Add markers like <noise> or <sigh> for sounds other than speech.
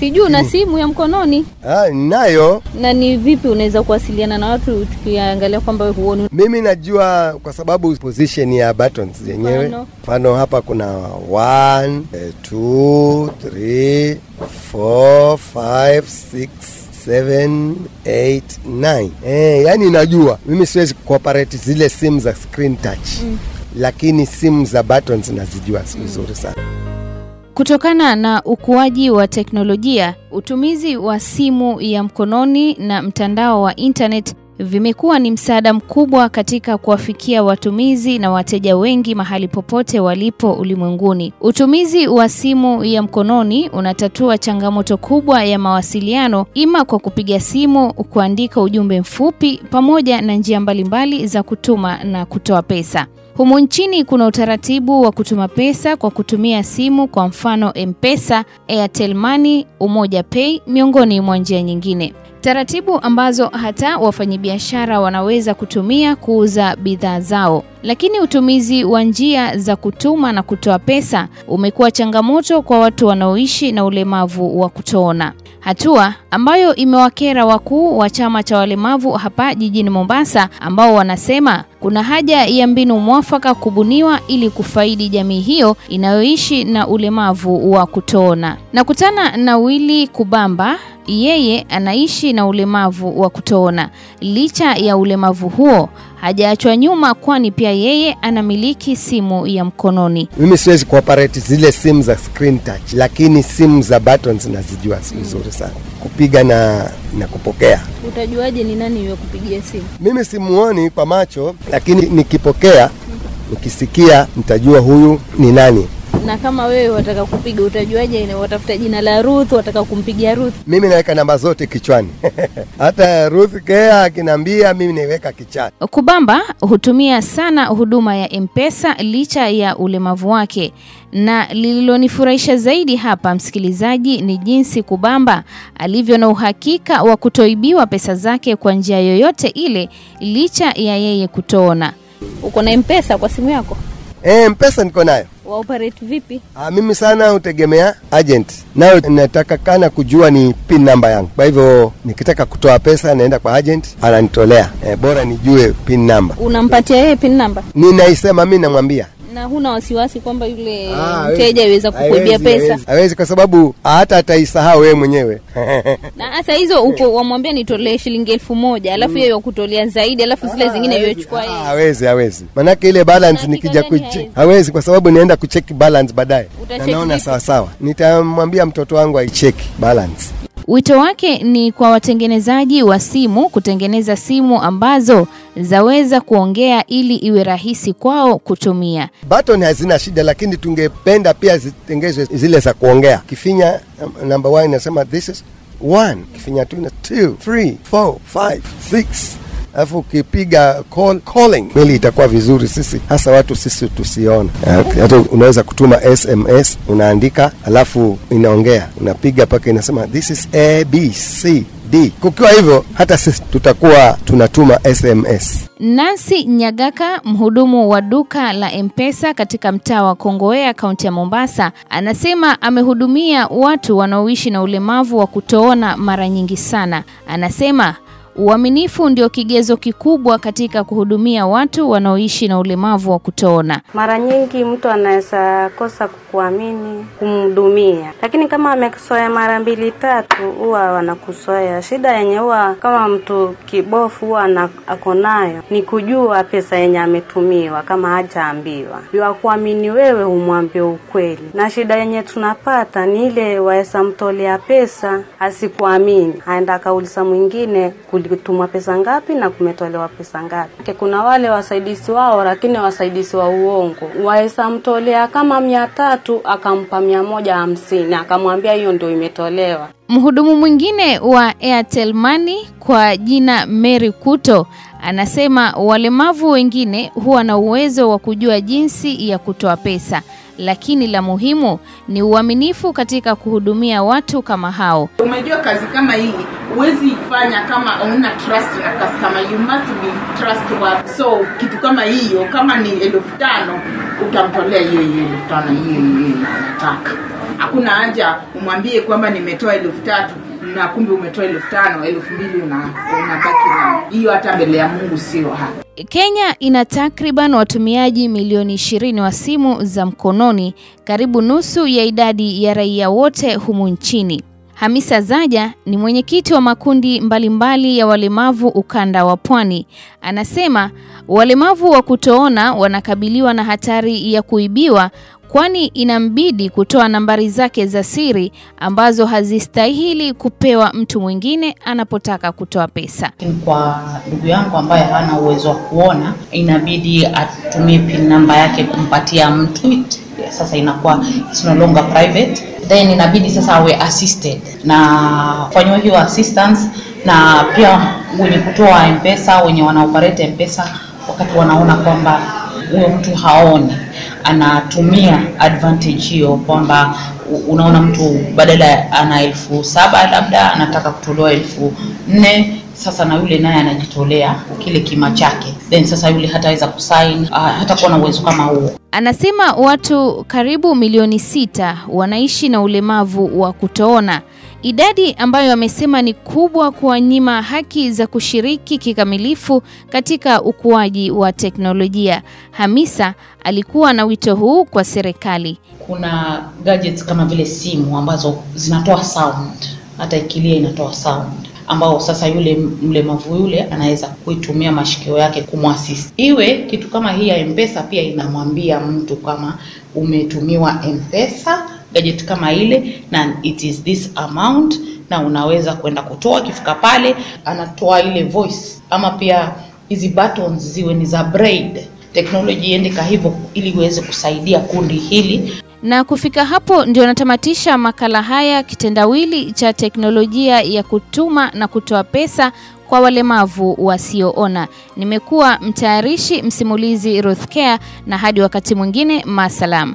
Sijui una simu ya mkononi? Ah, ninayo. Na ni vipi unaweza kuwasiliana na watu tukiangalia kwamba wewe huoni? mimi najua kwa sababu position ya buttons zenyewe Mfano? hapa kuna 1 2 3 4 5 6 7 8 9 eh, yani najua. Mimi siwezi kuoperate zile simu za screen touch. Mm. lakini simu za buttons nazijua vizuri sana Kutokana na ukuaji wa teknolojia, utumizi wa simu ya mkononi na mtandao wa internet vimekuwa ni msaada mkubwa katika kuwafikia watumizi na wateja wengi mahali popote walipo ulimwenguni. Utumizi wa simu ya mkononi unatatua changamoto kubwa ya mawasiliano, ima kwa kupiga simu, kuandika ujumbe mfupi, pamoja na njia mbalimbali za kutuma na kutoa pesa. Humu nchini kuna utaratibu wa kutuma pesa kwa kutumia simu, kwa mfano M-Pesa, Airtel Money, Umoja Pay, miongoni mwa njia nyingine. Taratibu ambazo hata wafanyabiashara wanaweza kutumia kuuza bidhaa zao. Lakini utumizi wa njia za kutuma na kutoa pesa umekuwa changamoto kwa watu wanaoishi na ulemavu wa kutoona. Hatua ambayo imewakera wakuu wa chama cha walemavu hapa jijini Mombasa ambao wanasema kuna haja ya mbinu mwafaka kubuniwa ili kufaidi jamii hiyo inayoishi na ulemavu wa kutoona. Nakutana na Willy Kubamba, yeye anaishi na ulemavu wa kutoona. Licha ya ulemavu huo, hajaachwa nyuma kwani pia yeye anamiliki simu ya mkononi. mimi siwezi kuoperate zile simu za screen touch lakini simu za buttons nazijua vizuri sana kupiga na na kupokea Utajuaje ni nani wa kupigia simu? mimi simuoni kwa macho lakini nikipokea nikisikia nitajua huyu ni nani Na kama wewe wataka kupiga utajuaje? Watafuta jina la Ruth, wataka kumpigia Ruth. mimi naweka namba zote kichwani <laughs> hata Ruth Kea akiniambia mimi naiweka kichwani Kubamba hutumia sana huduma ya M-Pesa licha ya ulemavu wake, na lililonifurahisha zaidi hapa, msikilizaji, ni jinsi Kubamba alivyo na uhakika wa kutoibiwa pesa zake kwa njia yoyote ile, licha ya yeye kutoona. Uko na M-Pesa kwa simu yako? e, mpesa niko nayo Wa operate vipi? Ah, mimi sana hutegemea agent. Nayo natakakana kujua ni pin namba yangu. Kwa hivyo nikitaka kutoa pesa naenda kwa agent ananitolea. E, bora nijue pin namba Unampatia yeye pin number? Ninaisema mi namwambia na huna wasiwasi kwamba yule Ah, mteja aweza kukuibia pesa? hawezi- kwa sababu hata ataisahau wewe mwenyewe. <laughs> Na hata hizo uko wamwambia nitolee shilingi elfu moja alafu yeye wakutolea zaidi alafu zile zingine yochukua Ah, yeye. Hawezi hawezi. Maanake ile balance nikija kuche hawezi? kwa sababu nienda kucheki balance baadaye. Naona sawa. Nitamwambia mtoto wangu aicheki balance Wito wake ni kwa watengenezaji wa simu kutengeneza simu ambazo zaweza kuongea ili iwe rahisi kwao kutumia. Button hazina shida, lakini tungependa pia zitengezwe zile za kuongea. Kifinya namba 1 inasema this is 1, kifinya two ina two, three, four, five, six alafu ukipiga call, calling meli itakuwa vizuri sisi hasa watu sisi tusiona uh, hata unaweza kutuma sms unaandika alafu inaongea unapiga mpaka inasema this is abc d. Kukiwa hivyo hata sisi tutakuwa tunatuma sms Nancy Nyagaka, mhudumu wa duka la M-Pesa katika mtaa wa Kongowea, kaunti ya Mombasa, anasema amehudumia watu wanaoishi na ulemavu wa kutoona mara nyingi sana. Anasema uaminifu ndio kigezo kikubwa katika kuhudumia watu wanaoishi na ulemavu wa kutoona. Mara nyingi mtu anaweza kosa kukuamini kumhudumia, lakini kama amekusoea mara mbili tatu, huwa wanakusoea. Shida yenye huwa kama mtu kibofu huwa ako nayo ni kujua pesa yenye ametumiwa, kama hajaambiwa ya kuamini wewe, humwambia ukweli. Na shida yenye tunapata ni ile waweza mtolea pesa asikuamini, aenda akauliza mwingine kulitumwa pesa ngapi na kumetolewa pesa ngapi. Kuna wale wasaidizi wao, lakini wasaidizi wa uongo, waweza mtolea kama mia tatu akampa mia moja hamsini akamwambia hiyo ndio imetolewa. Mhudumu mwingine wa Airtel Money kwa jina Mary Kuto anasema walemavu wengine huwa na uwezo wa kujua jinsi ya kutoa pesa, lakini la muhimu ni uaminifu katika kuhudumia watu kama hao. Umejua kazi kama hii huwezi ifanya kama una trust na customer, you must be trustworthy. So kitu kama hiyo, kama ni elfu tano utamtolea hiyo hiyo elfu tano hiyo hiyo anataka. hakuna haja umwambie kwamba nimetoa elfu tatu na kumbe umetoa elfu tano elfu mbili una- unabaki na hiyo hata mbele ya mungu sio haki Kenya ina takriban watumiaji milioni 20 wa simu za mkononi, karibu nusu ya idadi ya raia wote humu nchini. Hamisa Zaja ni mwenyekiti wa makundi mbalimbali ya walemavu ukanda wa Pwani. Anasema walemavu wa kutoona wanakabiliwa na hatari ya kuibiwa kwani inambidi kutoa nambari zake za siri ambazo hazistahili kupewa mtu mwingine anapotaka kutoa pesa. Kwa ndugu yangu ambaye hana uwezo wa kuona, inabidi atumie pin namba yake kumpatia mtu. Sasa inakuwa it's no longer private, then inabidi sasa awe assisted na kufanyiwa hiyo assistance, na pia wenye kutoa mpesa, wenye wanaoperate mpesa, wakati wanaona kwamba huyo mtu haoni, anatumia advantage hiyo kwamba unaona mtu badala ana elfu saba labda anataka kutolewa elfu nne sasa na yule naye anajitolea kile kima chake, then sasa yule hataweza kusain uh, hatakuwa na uwezo kama huo. Anasema watu karibu milioni sita wanaishi na ulemavu wa kutoona, idadi ambayo amesema ni kubwa kuwanyima haki za kushiriki kikamilifu katika ukuaji wa teknolojia. Hamisa alikuwa na wito huu kwa serikali. Kuna gadgets kama vile simu ambazo zinatoa sound, hata ikilia inatoa sound ambao sasa yule mlemavu yule anaweza kuitumia mashikio yake kumwasist. Iwe kitu kama hii ya M-Pesa pia inamwambia mtu kama umetumiwa M-Pesa gadget kama ile na it is this amount, na unaweza kwenda kutoa. Akifika pale anatoa ile voice, ama pia hizi buttons ziwe ni za braid, teknoloji iende ka hivyo ili iweze kusaidia kundi hili Na kufika hapo ndio natamatisha makala haya kitendawili cha teknolojia ya kutuma na kutoa pesa kwa walemavu wasioona. Nimekuwa mtayarishi msimulizi Ruth Care, na hadi wakati mwingine, masalam.